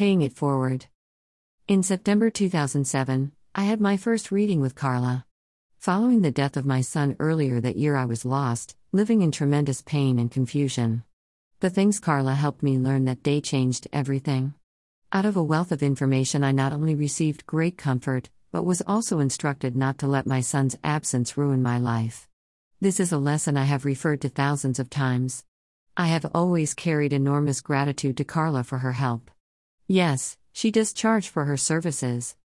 Paying it forward. In September 2007, I had my first reading with Carla. Following the death of my son earlier that year, I was lost, living in tremendous pain and confusion. The things Carla helped me learn that day changed everything. Out of a wealth of information, I not only received great comfort, but was also instructed not to let my son's absence ruin my life. This is a lesson I have referred to thousands of times. I have always carried enormous gratitude to Carla for her help. Yes, she does charge for her services.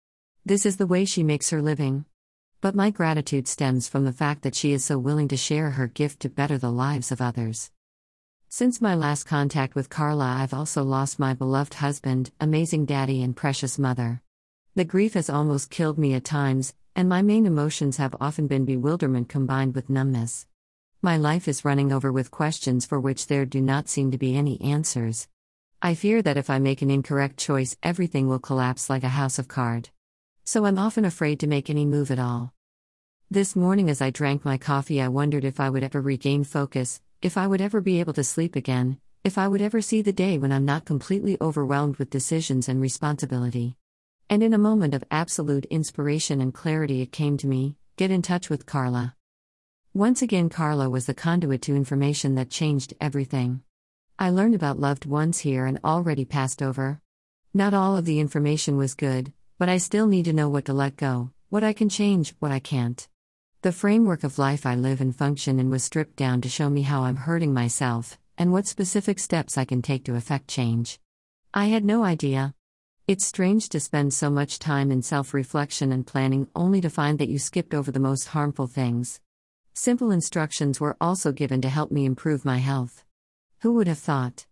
This is the way she makes her living. But my gratitude stems from the fact that she is so willing to share her gift to better the lives of others. Since my last contact with Carla, I've also lost my beloved husband, amazing daddy, and precious mother. The grief has almost killed me at times, and my main emotions have often been bewilderment combined with numbness. My life is running over with questions for which there do not seem to be any answers. I fear that if I make an incorrect choice, everything will collapse like a house of cards. So I'm often afraid to make any move at all. This morning, as I drank my coffee, I wondered if I would ever regain focus, if I would ever be able to sleep again, if I would ever see the day when I'm not completely overwhelmed with decisions and responsibility. And in a moment of absolute inspiration and clarity, it came to me get in touch with Carla. Once again, Carla was the conduit to information that changed everything. I learned about loved ones here and already passed over. Not all of the information was good, but I still need to know what to let go, what I can change, what I can't. The framework of life I live and function in was stripped down to show me how I'm hurting myself, and what specific steps I can take to effect change. I had no idea. It's strange to spend so much time in self reflection and planning only to find that you skipped over the most harmful things. Simple instructions were also given to help me improve my health. Who would have thought?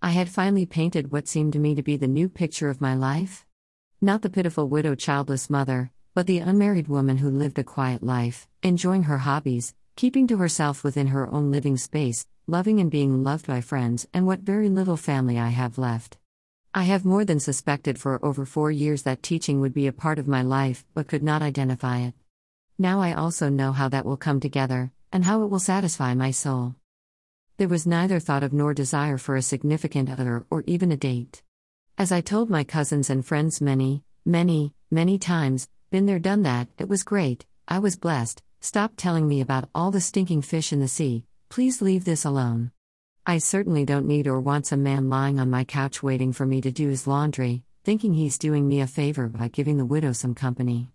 I had finally painted what seemed to me to be the new picture of my life. Not the pitiful widow childless mother, but the unmarried woman who lived a quiet life, enjoying her hobbies, keeping to herself within her own living space, loving and being loved by friends, and what very little family I have left. I have more than suspected for over four years that teaching would be a part of my life, but could not identify it. Now I also know how that will come together, and how it will satisfy my soul. There was neither thought of nor desire for a significant other or even a date. As I told my cousins and friends many, many, many times, been there, done that, it was great, I was blessed, stop telling me about all the stinking fish in the sea, please leave this alone. I certainly don't need or want some man lying on my couch waiting for me to do his laundry, thinking he's doing me a favor by giving the widow some company.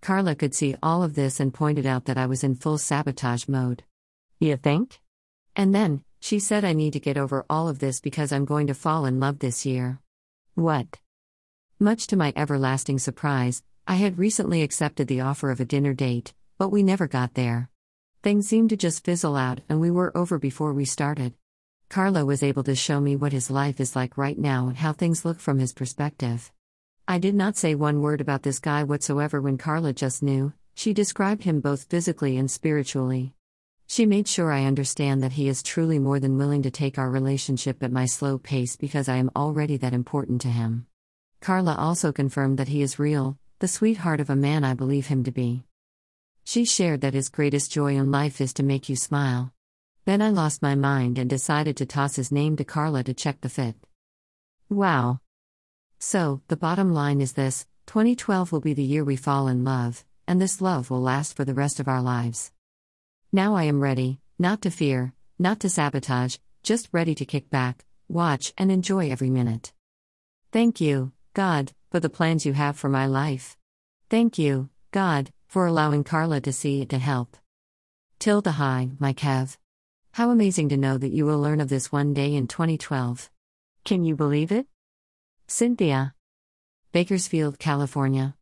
Carla could see all of this and pointed out that I was in full sabotage mode. You think? And then, she said I need to get over all of this because I'm going to fall in love this year. What? Much to my everlasting surprise, I had recently accepted the offer of a dinner date, but we never got there. Things seemed to just fizzle out, and we were over before we started. Carla was able to show me what his life is like right now and how things look from his perspective. I did not say one word about this guy whatsoever when Carla just knew, she described him both physically and spiritually. She made sure I understand that he is truly more than willing to take our relationship at my slow pace because I am already that important to him. Carla also confirmed that he is real, the sweetheart of a man I believe him to be. She shared that his greatest joy in life is to make you smile. Then I lost my mind and decided to toss his name to Carla to check the fit. Wow. So, the bottom line is this 2012 will be the year we fall in love, and this love will last for the rest of our lives. Now I am ready, not to fear, not to sabotage, just ready to kick back, watch, and enjoy every minute. Thank you, God, for the plans you have for my life. Thank you, God, for allowing Carla to see it to help. Tilda hi, my Kev. How amazing to know that you will learn of this one day in 2012. Can you believe it? Cynthia. Bakersfield, California.